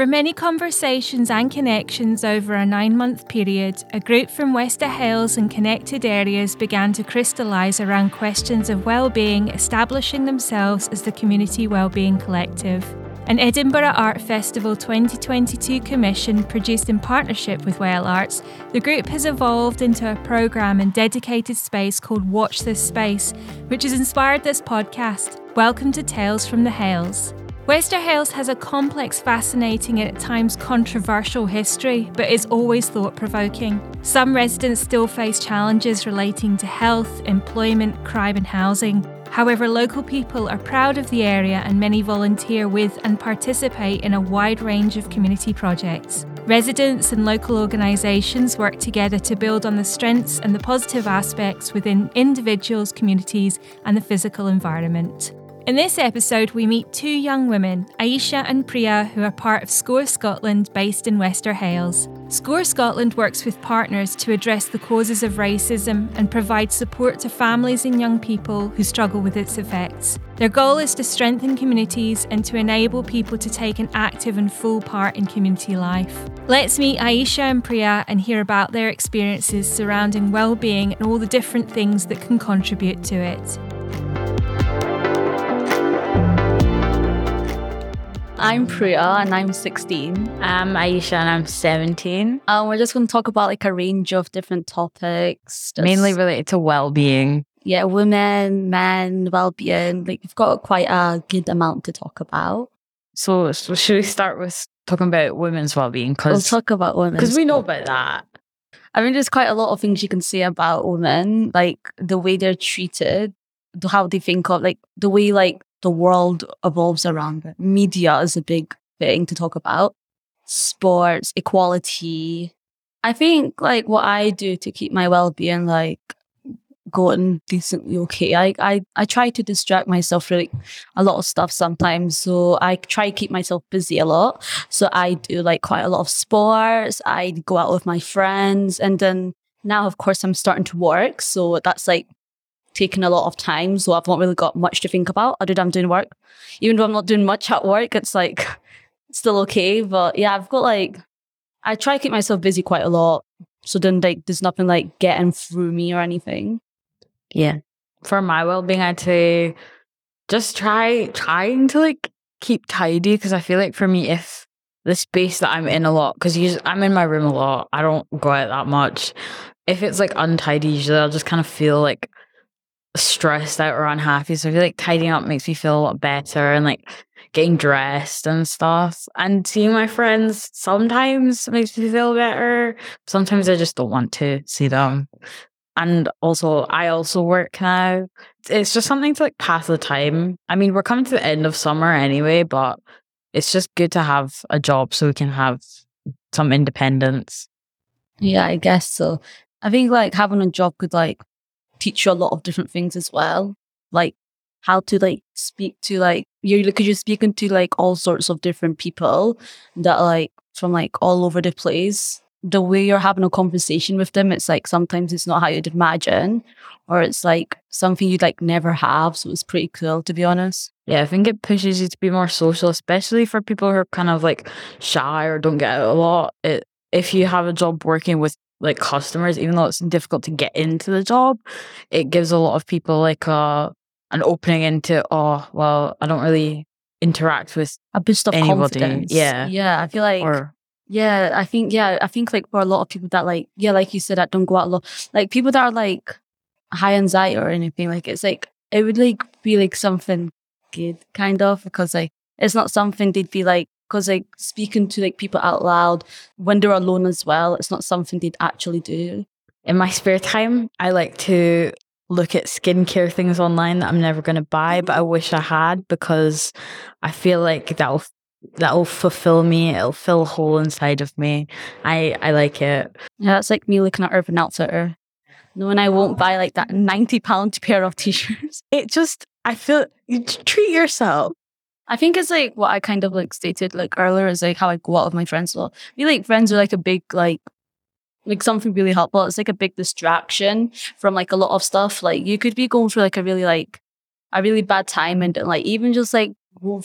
From many conversations and connections over a nine month period, a group from Wester Hailes and connected areas began to crystallise around questions of well-being, establishing themselves as the Community Wellbeing Collective. An Edinburgh Art Festival 2022 commission produced in partnership with Whale Arts, the group has evolved into a programme and dedicated space called Watch This Space, which has inspired this podcast. Welcome to Tales from the Hailes. Wester Hailes has a complex, fascinating, and at times controversial history, but is always thought provoking. Some residents still face challenges relating to health, employment, crime, and housing. However, local people are proud of the area and many volunteer with and participate in a wide range of community projects. Residents and local organisations work together to build on the strengths and the positive aspects within individuals, communities, and the physical environment. In this episode, we meet two young women, Ayisha and Priya, who are part of SCORE Scotland based in Wester Hailes. SCORE Scotland works with partners to address the causes of racism and provide support to families and young people who struggle with its effects. Their goal is to strengthen communities and to enable people to take an active and full part in community life. Let's meet Ayisha and Priya and hear about their experiences surrounding well-being and all the different things that can contribute to it. I'm Priya and I'm 16. I'm Ayisha and I'm 17. Um, we're just going to talk about like a range of different topics. just- Mainly related to well-being. Yeah, women, men, well-being. Like we've got quite a good amount to talk about. So, so should we start with talking about women's well-being? We'll Because talk about women. Because we know about that. I mean, there's quite a lot of things you can say about women, like the way they're treated, how they think of, like the way like the world evolves around it. Media is a big thing to talk about. Sports, equality. I think like what I do to keep my well-being like going decently okay. I I I try to distract myself from like a lot of stuff sometimes. So I try to keep myself busy a lot. So I do like quite a lot of sports. I go out with my friends and then now of course I'm starting to work. So that's like taking a lot of time. So I've not really got much to think about other than I'm doing work. Even though I'm not doing much at work, it's like still okay. But yeah, I've got like I try to keep myself busy quite a lot. So then like there's nothing like getting through me or anything. Yeah. For my well-being, I'd say just try trying to like keep tidy because I feel like for me, if the space that I'm in a lot, because I'm in my room a lot, I don't go out that much. If it's like untidy, usually I'll just kind of feel like stressed out or unhappy. So I feel like tidying up makes me feel a lot better and like getting dressed and stuff. And seeing my friends sometimes makes me feel better. Sometimes I just don't want to see them. And also, I also work now. It's just something to like pass the time. I mean, we're coming to the end of summer anyway, but it's just good to have a job so we can have some independence. Yeah, I guess so. I think like having a job could like teach you a lot of different things as well. Like how to like speak to like you're because you're speaking to like all sorts of different people that like from like all over the place. The way you're having a conversation with them, it's like sometimes it's not how you'd imagine, or it's like something you'd like never have. So it's pretty cool to be honest. Yeah, I think it pushes you to be more social, especially for people who are kind of like shy or don't get out a lot. It if you have a job working with like customers, even though it's difficult to get into the job, it gives a lot of people like a an opening into oh well, I don't really interact with A boost of Anybody, confidence. yeah. Yeah. I feel like or Yeah, I think yeah, I think like for a lot of people that like yeah, like you said, that don't go out a lot, like people that are like high anxiety or anything, like it's like it would like be like something good kind of because like it's not something they'd be like because like speaking to like people out loud when they're alone as well, it's not something they'd actually do. in my spare time, I like to look at skincare things online that I'm never going to buy, but I wish I had because I feel like that'll that'll fulfill me. It'll fill a hole inside of me. I I like it. Yeah, that's like me looking at Urban Outfitter. Knowing I won't buy like that ninety pound pair of t-shirts. It just I feel you treat yourself. I think it's like what I kind of like stated like earlier is like how I go out with my friends. I feel like friends are like a big like like something really helpful. It's like a big distraction from like a lot of stuff. Like you could be going through like a really like a really bad time and like even just like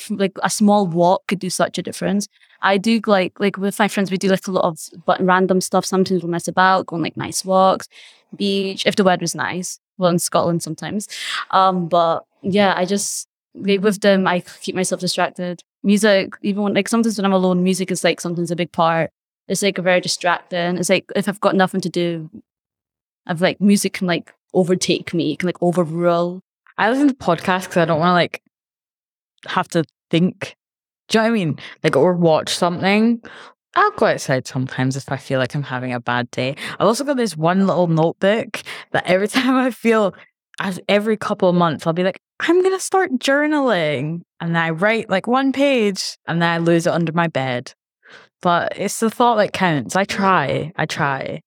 like a small walk could do such a difference. I do like like with my friends, we do like a lot of but random stuff. Sometimes we'll mess about, go on like nice walks, beach if the weather's nice. Well, in Scotland sometimes, um, but yeah, I just like, with them I keep myself distracted. Music, even when like sometimes when I'm alone, music is like sometimes a big part. It's like very distracting. It's like if I've got nothing to do, I've like music can like overtake me, it can like overrule. I listen to podcasts because I don't want to like have to think. Do you know what I mean? Like, or watch something. I'll go outside sometimes if I feel like I'm having a bad day. I've also got this one little notebook that every time I feel, as every couple of months, I'll be like, I'm going to start journaling. And then I write like one page and then I lose it under my bed. But it's the thought that counts. I try. I try.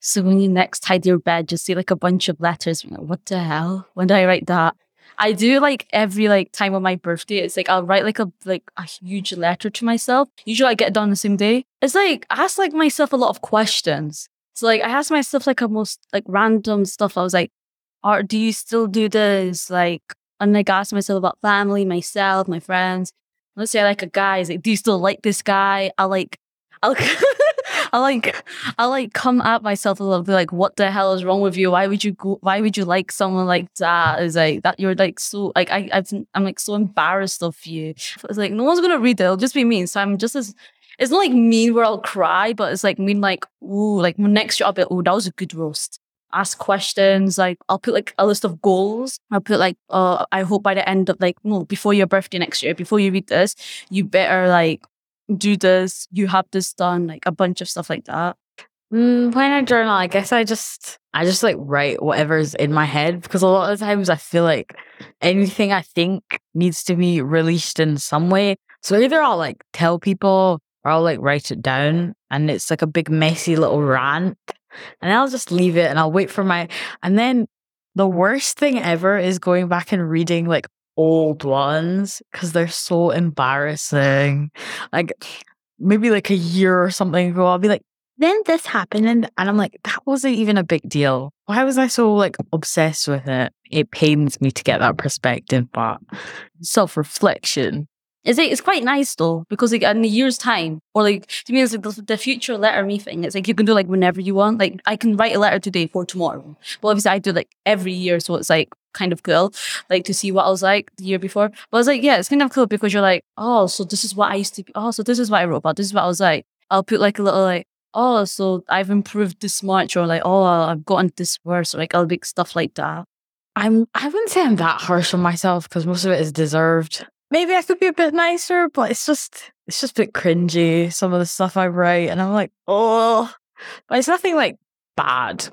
So when you next hide your bed, just see like a bunch of letters. Like, what the hell? When did I write that? I do like every like time of my birthday. It's like I'll write like a like a huge letter to myself. Usually I get it done the same day. It's like I ask like myself a lot of questions. So like I ask myself like a most like random stuff. I was like, "Or do you still do this?" Like and like I ask myself about family, myself, my friends. Let's say I like a guy. Is like, do you still like this guy? I like. I'll I like I like come at myself a little bit like what the hell is wrong with you? Why would you go why would you like someone like that? Is like that you're like so like I I've, I'm like so embarrassed of you. It's like no one's gonna read it, it'll just be mean. So I'm just as it's not like mean where I'll cry, but it's like mean like, ooh, like next year I'll be oh, that was a good roast ask questions. Like I'll put like a list of goals. I'll put like, uh, I hope by the end of like, no, before your birthday next year, before you read this, you better like do this, you have this done, like a bunch of stuff like that. Mm, when I journal, I guess I just I just like write whatever's in my head because a lot of times I feel like anything I think needs to be released in some way. So either I'll like tell people or I'll like write it down and it's like a big messy little rant. And I'll just leave it and I'll wait for my and then the worst thing ever is going back and reading like old ones because they're so embarrassing. Like maybe like a year or something ago, I'll be like, then this happened. And, and I'm like, that wasn't even a big deal. Why was I so like obsessed with it? It pains me to get that perspective, but self reflection. It's like, it's quite nice though, because like in a year's time, or like to me, it's like the, the, future letter me thing. It's like you can do like whenever you want. Like I can write a letter today for tomorrow. But obviously I do like every year, so it's like kind of cool, like to see what I was like the year before. But I was like, yeah, it's kind of cool because you're like, oh, so this is what I used to be. Oh, so this is what I wrote about. This is what I was like. I'll put like a little like, oh, so I've improved this much, or like, oh, I've gotten this worse, or like I'll make stuff like that. I'm I wouldn't say I'm that harsh on myself because most of it is deserved. Maybe I could be a bit nicer, but it's just it's just a bit cringy, some of the stuff I write, and I'm like, oh but it's nothing like bad.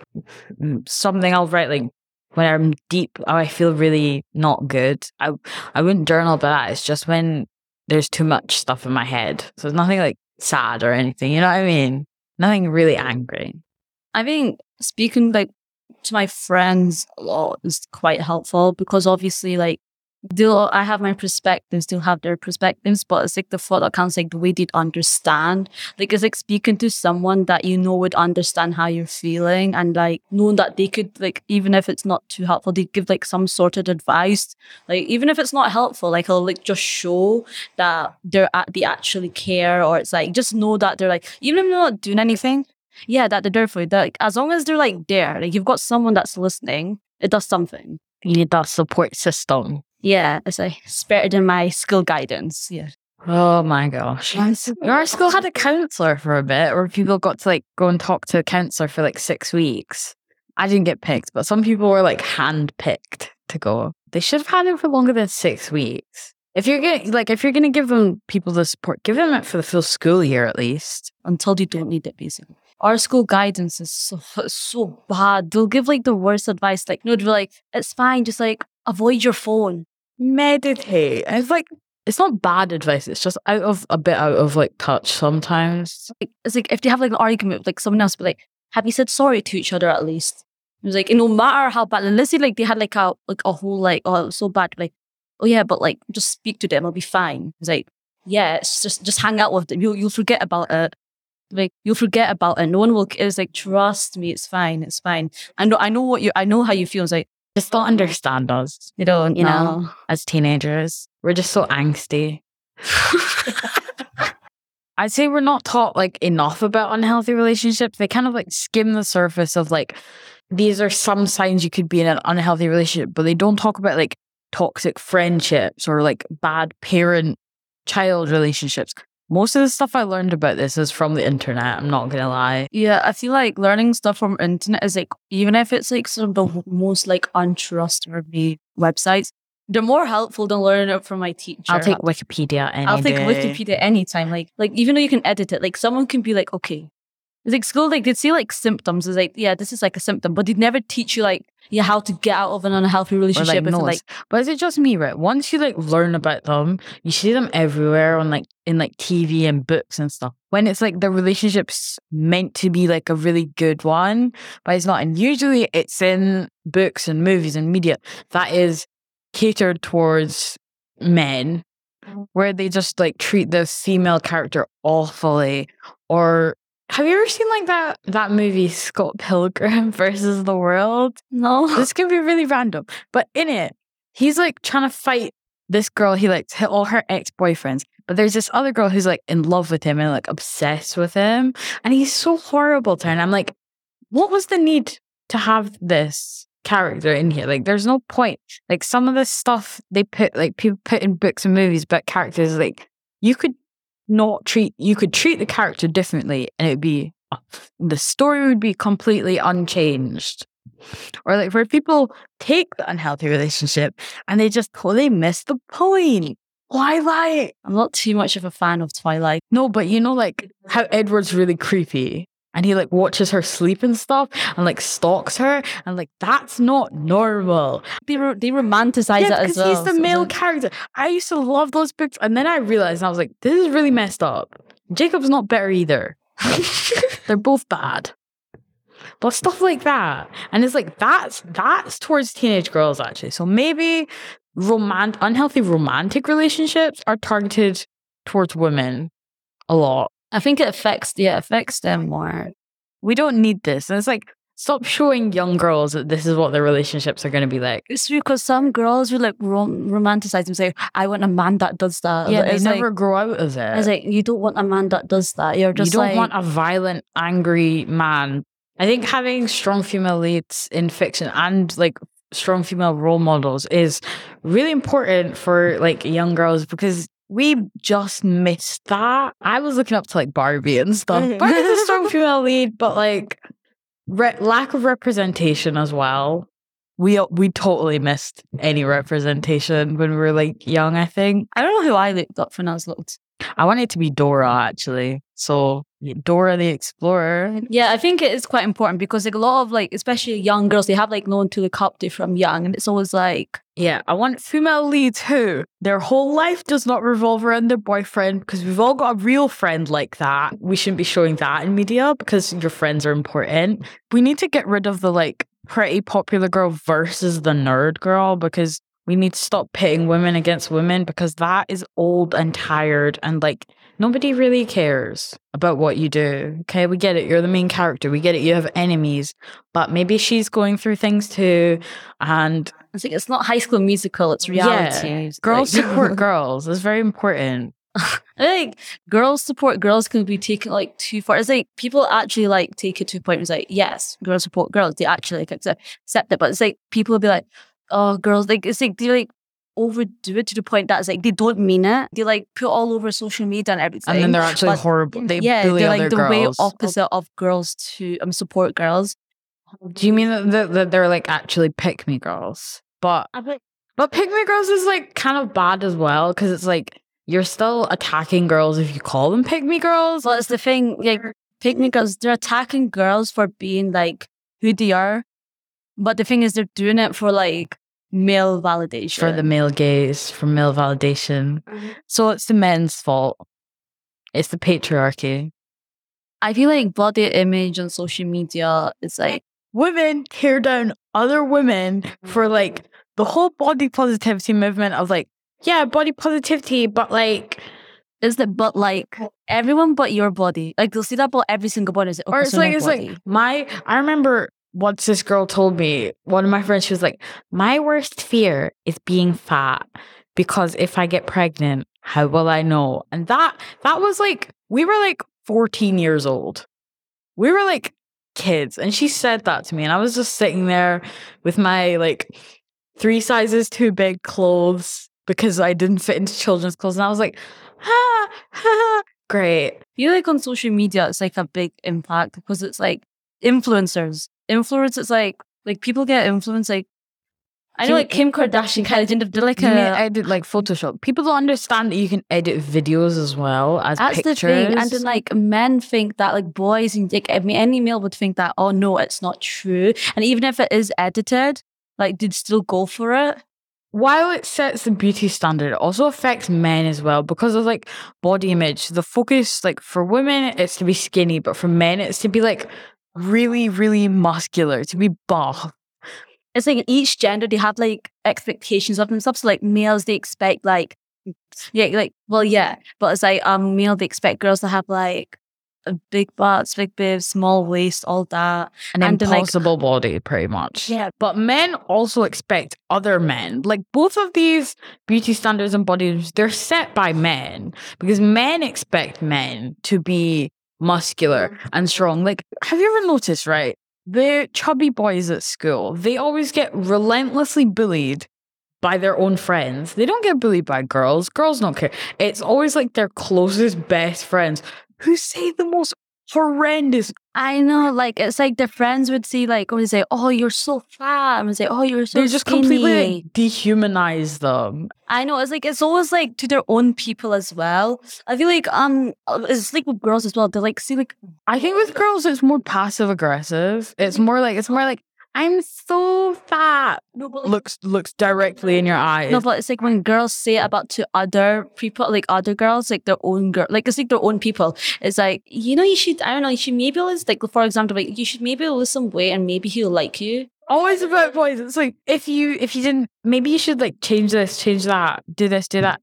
Something I'll write like when I'm deep, oh, I feel really not good. I I wouldn't journal about that. It's just when there's too much stuff in my head. So it's nothing like sad or anything. You know what I mean? Nothing really angry. I think speaking like to my friends a lot is quite helpful because obviously like they'll I have my perspectives, they'll have their perspectives, but it's like the thought that counts like the way they'd understand. Like it's like speaking to someone that you know would understand how you're feeling and like knowing that they could like even if it's not too helpful, they give like some sort of advice. Like even if it's not helpful, like it'll like just show that they're at they actually care or it's like just know that they're like even if they're not doing anything, yeah, that they're there for you. Like, as long as they're like there, like you've got someone that's listening, it does something. You need that support system. Yeah, it's like it's in my school guidance. Yeah. Oh my gosh. Our school had a counselor for a bit where people got to like go and talk to a counselor for like six weeks. I didn't get picked, but some people were like hand picked to go. They should have had it for longer than six weeks. If you're gonna like if you're gonna give them people the support, give them it for the full school year at least. Until you don't need it basically. Our school guidance is so so bad. They'll give like the worst advice. Like, no, they'll be like, it's fine, just like avoid your phone meditate. It's like it's not bad advice. It's just out of a bit out of like touch sometimes. It's like if they have like an argument with like someone else, but like, have you said sorry to each other at least? It was like, no matter how bad, let's say like they had like a like a whole like, oh, it was so bad. Like, oh yeah, but like just speak to them, I'll be fine. It's like, yeah, it's just just hang out with them. You'll you'll forget about it. Like you'll forget about it. No one will. It's like trust me, it's fine, it's fine. I know I know what you I know how you feel. It's like just don't understand us. You don't, you know, as teenagers. We're just so angsty. I'd say we're not taught like enough about unhealthy relationships. They kind of like skim the surface of like these are some signs you could be in an unhealthy relationship, but they don't talk about like toxic friendships or like bad parent child relationships. Most of the stuff I learned about this is from the internet. I'm not gonna lie. Yeah, I feel like learning stuff from internet is like even if it's like some of the most like untrustworthy websites, they're more helpful than learning it from my teacher. I'll take Wikipedia any I'll take day. Wikipedia anytime. Like like even though you can edit it, like someone can be like, okay. It's like school, like they'd say like symptoms. It's like, yeah, this is like a symptom, but they'd never teach you like yeah, how to get out of an unhealthy relationship. like if, like but is it just me, right? Once you like learn about them, you see them everywhere on like in like TV and books and stuff. When it's like the relationship's meant to be like a really good one, but it's not. And usually it's in books and movies and media that is catered towards men, mm. where they just like treat the female character awfully. Or have you ever seen like that that movie Scott Pilgrim versus the World? no. this can be really random, but in it, he's like trying to fight this girl he likes, hit all her ex boyfriends. But there's this other girl who's like in love with him and like obsessed with him. And he's so horrible to her. And I'm like, what was the need to have this character in here? Like, there's no point. Like, some of the stuff they put, like, people put in books and movies but characters, like, you could not treat, you could treat the character differently and it would be, the story would be completely unchanged or like where people take the unhealthy relationship and they just totally miss the point. Lie? I'm not too much of a fan of Twilight. No, but you know, like how Edward's really creepy and he like watches her sleep and stuff and like stalks her and like that's not normal. They, ro- they romanticize yeah, it as because well. he's the so male it's character. I used to love those books and then I realized I was like, this is really messed up. Jacob's not better either. They're both bad. But stuff like that. And it's like that's that's towards teenage girls actually. So maybe romant unhealthy romantic relationships are targeted towards women a lot. I think it affects, yeah, it affects them more. We don't need this. And it's like stop showing young girls that this is what their relationships are going to be like. It's because some girls will like rom- romanticize them, say, "I want a man that does that." Yeah, they never Like, grow out of it. it's like you don't want a man that does that. You're just you don't like, want a violent, angry man. I think having strong female leads in fiction and like strong female role models is really important for like young girls because we just missed that. I was looking up to like Barbie and stuff. Mhm. Barbie's a strong female lead, but like re- lack of representation as well. We we totally missed any representation when we were like young. I think I don't know who I looked up when I was little. I wanted to be Dora mm. actually. So Dora the Explorer. Yeah, I think it is quite important because like a lot of like, especially young girls, they have like no one to look up to from young, and it's always like, Yeah, I want female leads who their whole life does not revolve around their boyfriend because we've all got a real friend like that. We shouldn't be showing that in media because your friends are important. We need to get rid of the like pretty popular girl versus the nerd girl because we need to stop pitting women against women because that is old and tired and like nobody really cares about what you do. Okay, we get it. You're the main character. We get it. You have enemies, but maybe she's going through things too. And it's like it's not High School Musical, it's reality. It's girls like- support girls. It's very important. I like girls support girls can be taken like too far. It's like people actually like take it to a point. where It's like yes, girls support girls. They actually like accept, accept it, but it's like people will be like, oh, girls like it's like they like overdo it to the point that it's like they don't mean it. They like put all over social media and everything. And then they're actually but- horrible. They yeah, bully they're like the girls. way opposite of girls to um support girls. Do you mean that, that, that they're like actually pick me girls? But like, but pick me girls is like kind of bad as well because it's like you're still attacking girls if you call them pick me girls. well, it's the thing. Like pick me girls, they're attacking girls for being like who they are, but the thing is, they're doing it for like male validation for the male gaze, for male validation. Mm-hmm. So it's the men's fault. It's the patriarchy. I feel like body image on social media is like Women tear down other women mm-hmm. for like the whole body positivity movement of like, yeah, body positivity, but like, is that but like everyone but your body. Like they'll see that about every single body. Is or it's like, it's like my, I remember once this girl told me, one of my friends, she was like, my worst fear is being fat because if I get pregnant, how will I know? And that that was like we were like 14 years old. We were like kids. And she said that to me. And I was just sitting there with my like three sizes too big clothes because I didn't fit into children's clothes. And I was like, ha, ha, great. Feel like on social media, it's like a big impact because it's like influencers. Influence, it's like, like people get influenced. Like, I know like Kim Kardashian kind of did, did like a, edit like Photoshop. People don't understand that you can edit videos as well as That's pictures. the thing. And then like men think that like boys and like I mean any male would think that, oh no, it's not true. And even if it is edited, like they'd still go for it. while it sets the beauty standard, it also affects men as well because of like body image. The focus, like for women, it's to be skinny, but for men, it's to be like really, really muscular, to be buff. It's like each gender they have like expectations of themselves. So like males they expect like yeah, like well yeah. But it's like um male they expect girls to have like a big butts, big boobs, small waist, all that. An And then, like- impossible body, pretty much. Yeah. But men also expect other men. Like both of these beauty standards and bodies, they're set by men because men expect men to be muscular mm. and strong. Like, have you ever noticed, right? The chubby boys at school, they always get relentlessly bullied by their own friends. They don't get bullied by girls. Girls don't care. It's always like their closest best friends who say the most horrendous I know, like it's like their friends would see, like, oh, they say, oh, you're so fat, and say, oh, you're so they just completely like, dehumanize them. I know it's like it's always like to their own people as well. I feel like um, it's like with girls as well. They like see like I think with girls it's more passive aggressive. It's more like it's more like I'm so fat. no, but Looks looks directly in your eyes. No, but it's like when girls say about to other people, like other girls, like their own girl, like it's like their own people. It's like you know, you should. I don't know. You should maybe lose, like for example, like you should maybe lose some weight, and maybe he'll like you. Always about boys. It's like if you if you didn't maybe you should like change this, change that, do this, do that.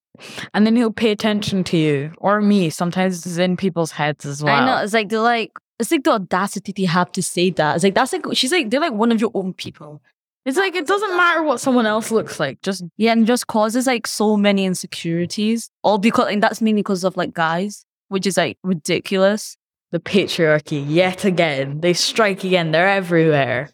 And then he'll pay attention to you. Or me. Sometimes it's in people's heads as well. I know. It's like they're like. It's like the audacity they have to say that. It's like that's like she's like they're like one of your own people. It's like it doesn't matter what someone else looks like. Just Yeah, and just causes like so many insecurities. All because and that's mainly because of like guys, which is like ridiculous. the patriarchy yet again. They strike again. They're everywhere.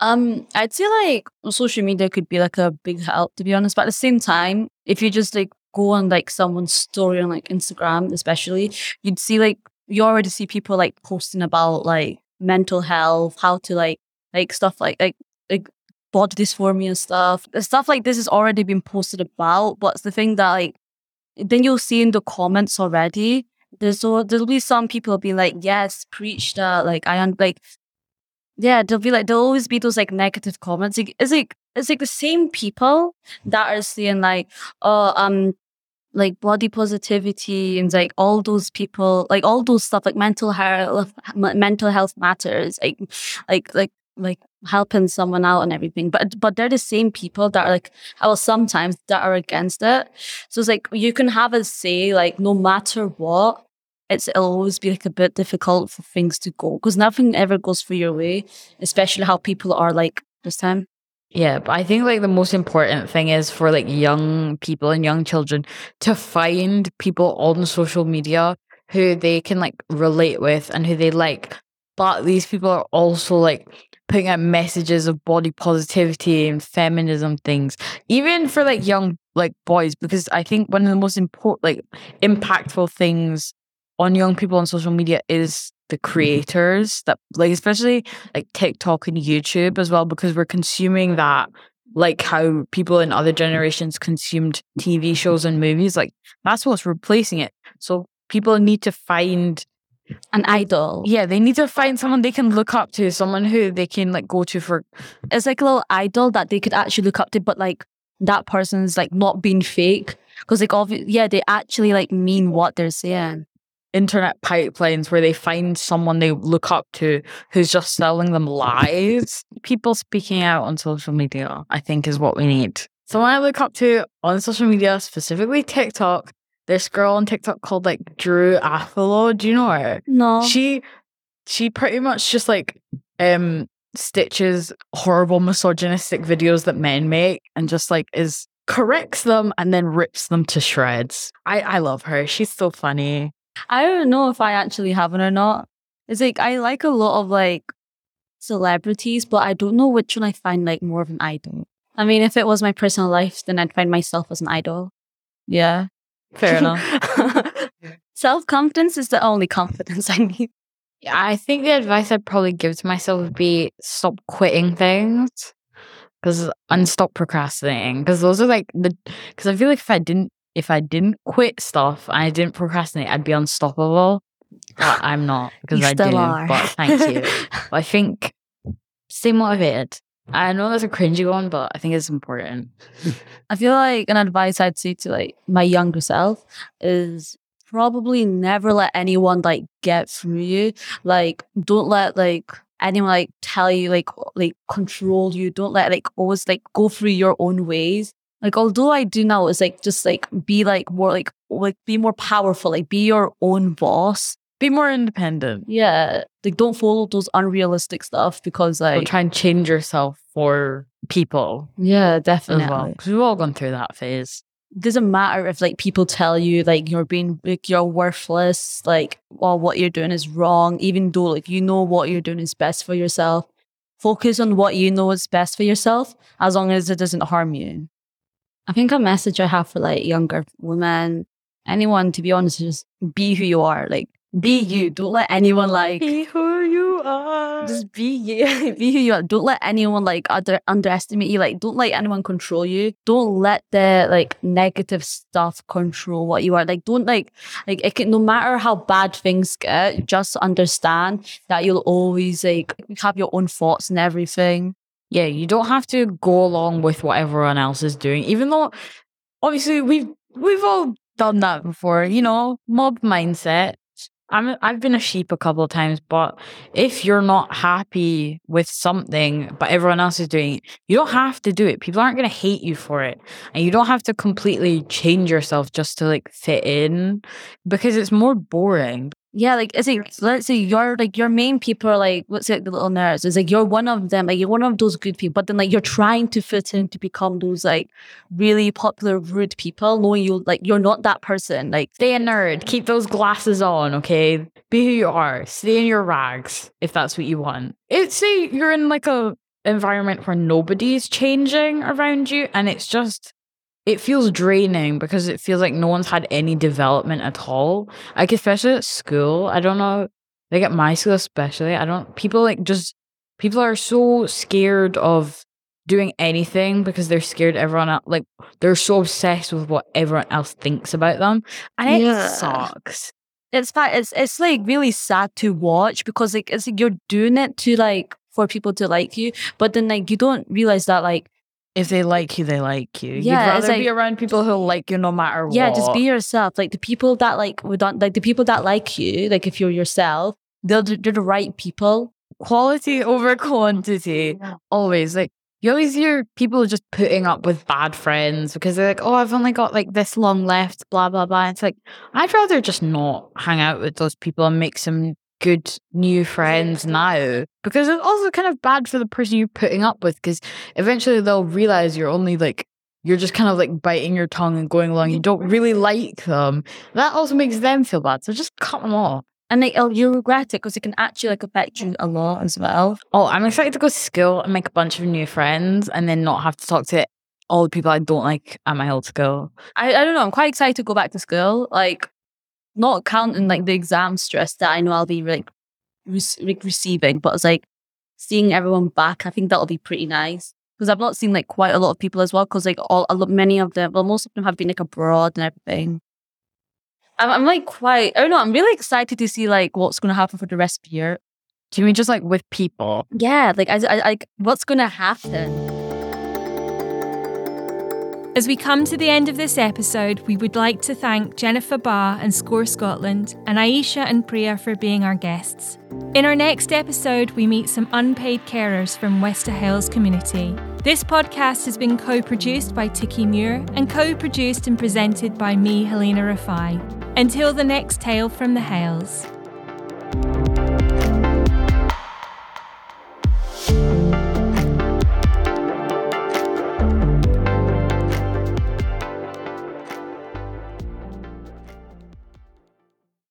Um, I'd say like social media could be like a big help to be honest, but at the same time, if you just like go on like someone's story on like Instagram, especially, you'd see like you already see people like posting about like mental health, how to like like stuff like like like body dysphoria and stuff. The stuff like this has already been posted about, but the thing that like then you'll see in the comments already. There's so there'll be some people be like, yes, preach that. Like I un- like yeah, there'll be like there'll always be those like negative comments. It's like it's like the same people that are saying like, oh, um, like body positivity and like all those people, like all those stuff, like mental health, mental health matters, like, like, like, like helping someone out and everything. But but they're the same people that are like, well, sometimes that are against it. So it's like you can have a say, like no matter what, it's it'll always be like a bit difficult for things to go because nothing ever goes for your way, especially how people are like this time. Yeah, but I think like the most important thing is for like young people and young children to find people on social media who they can like relate with and who they like. But these people are also like putting out messages of body positivity and feminism things, even for like young like boys, because I think one of the most important like impactful things on young people on social media is the mm-hmm. creators that like especially like TikTok and YouTube as well because we're consuming that like how people in other generations consumed TV shows and movies like that's what's replacing it so people need to find An idol. yeah they need to find someone they can look up to someone who they can like go to for It's like a little idol that they could actually look up to, but like that person's like not being fake. Because like obvi- yeah, they actually like mean what they're saying. Internet pipelines where they find someone they look up to who's just selling them lies. People speaking out on social media, I think, is what we need. Someone I look up to on social media, specifically TikTok, this girl on TikTok called like Drew Afualo. Do you know her? No. She she pretty much just like um stitches horrible misogynistic videos that men make and just like is corrects them and then rips them to shreds. I, I love her. She's so funny. I don't know if I actually have one or not. It's like I like a lot of like celebrities, but I don't know which one I find like more of an idol. I mean, if it was my personal life, then I'd find myself as an idol. Yeah. Fair enough. Self confidence is the only confidence I need. Yeah, I think the advice I'd probably give to myself would be stop quitting things because and stop procrastinating because those are like the because I feel like if I didn't if I didn't quit stuff and I didn't procrastinate, I'd be unstoppable. But I'm not because I do. are. But thank you. But I think stay motivated. I know that's a cringy one, but I think it's important. I feel like an advice I'd say to like my younger self is probably never let anyone like get through you. Like don't let like anyone like tell you like like control you. Don't let like always like go through your own ways. Like although I do now is like just like be like more like like be more powerful, like be your own boss. Be more independent. Yeah. Like don't follow those unrealistic stuff because like try and change yourself for people yeah, definitely. well. Because we've all gone through that phase. doesn't matter if like people tell you like you're being like you're worthless, like well what you're doing is wrong, even though like you know what you're doing is best for yourself. Focus on what you know is best for yourself as long as it doesn't harm you. I think a message I have for like younger women, anyone to be honest, just be who you are. Like be you. Don't let anyone like be who you are. just be you. be who you are. Don't let anyone like under, underestimate you. Like don't let anyone control you. Don't let the like negative stuff control what you are. Like don't like like it can, no matter how bad things get, just understand that you'll always like have your own thoughts and everything. Yeah, you don't have to go along with what everyone else is doing, even though obviously we've we've all done that before, you know, mob mindset. I'm I've been a sheep a couple of times, but if you're not happy with something but everyone else is doing it, you don't have to do it. People aren't gonna hate you for it. And you don't have to completely change yourself just to like fit in because it's more boring. Yeah, like it's like let's say you're like your main people are like what's it the little nerds. It's like you're one of them, like you're one of those good people, but then like you're trying to fit in to become those like really popular rude people, knowing you like you're not that person. Like Stay a nerd. Keep those glasses on, okay? Be who you are. Stay in your rags if that's what you want. It say you're in like a environment where nobody's changing around you and it's just it feels draining because it feels like no one's had any development at all. Like especially at school. I don't know. Like at my school especially. I don't people like just people are so scared of doing anything because they're scared everyone else like they're so obsessed with what everyone else thinks about them and it Yeah. sucks it's fa- it's it's like really sad to watch because like it's like you're doing it to like for people to like you, but then like you don't realize that like if they like you they like you Yeah, you'd rather be around people who like you no matter yeah, what just be yourself. Like the people that like would not like the people that like you, like if you're yourself, they're the- they're the right people. quality over quantity always like you always hear people just putting up with bad friends because they're like, oh, I've only got like this long left, blah, blah, blah. It's like, I'd rather just not hang out with those people and make some good new friends now because it's also kind of bad for the person you're putting up with because eventually they'll realize you're only like, you're just kind of like biting your tongue and going along. You don't really like them. That also makes them feel bad. So just cut them off. And like oh, you regret it because it can actually like affect you a lot as well. Oh, I'm excited to go to school and make a bunch of new friends and then not have to talk to all the people I don't like at my old school. I, I don't know. I'm quite excited to go back to school. Like, not counting like the exam stress that I know I'll be like, re- receiving, but it's like seeing everyone back. I think that'll be pretty nice because I've not seen like quite a lot of people as well. Because like all a lot, many of them, well, most of them have been like abroad and everything. I'm, I'm like quite. Oh, Don't know. I'm really excited to see like what's going to happen for the rest of the year. Do you mean just like with people? Yeah, like I, I like what's going to happen. As we come to the end of this episode, we would like to thank Jennifer Barr and Score Scotland and Ayisha and Priya for being our guests. In our next episode, we meet some unpaid carers from Wester Hailes community. This podcast has been co produced by Tiki Muir and co produced and presented by me, Helena Rafai. Until the next tale from the Hailes.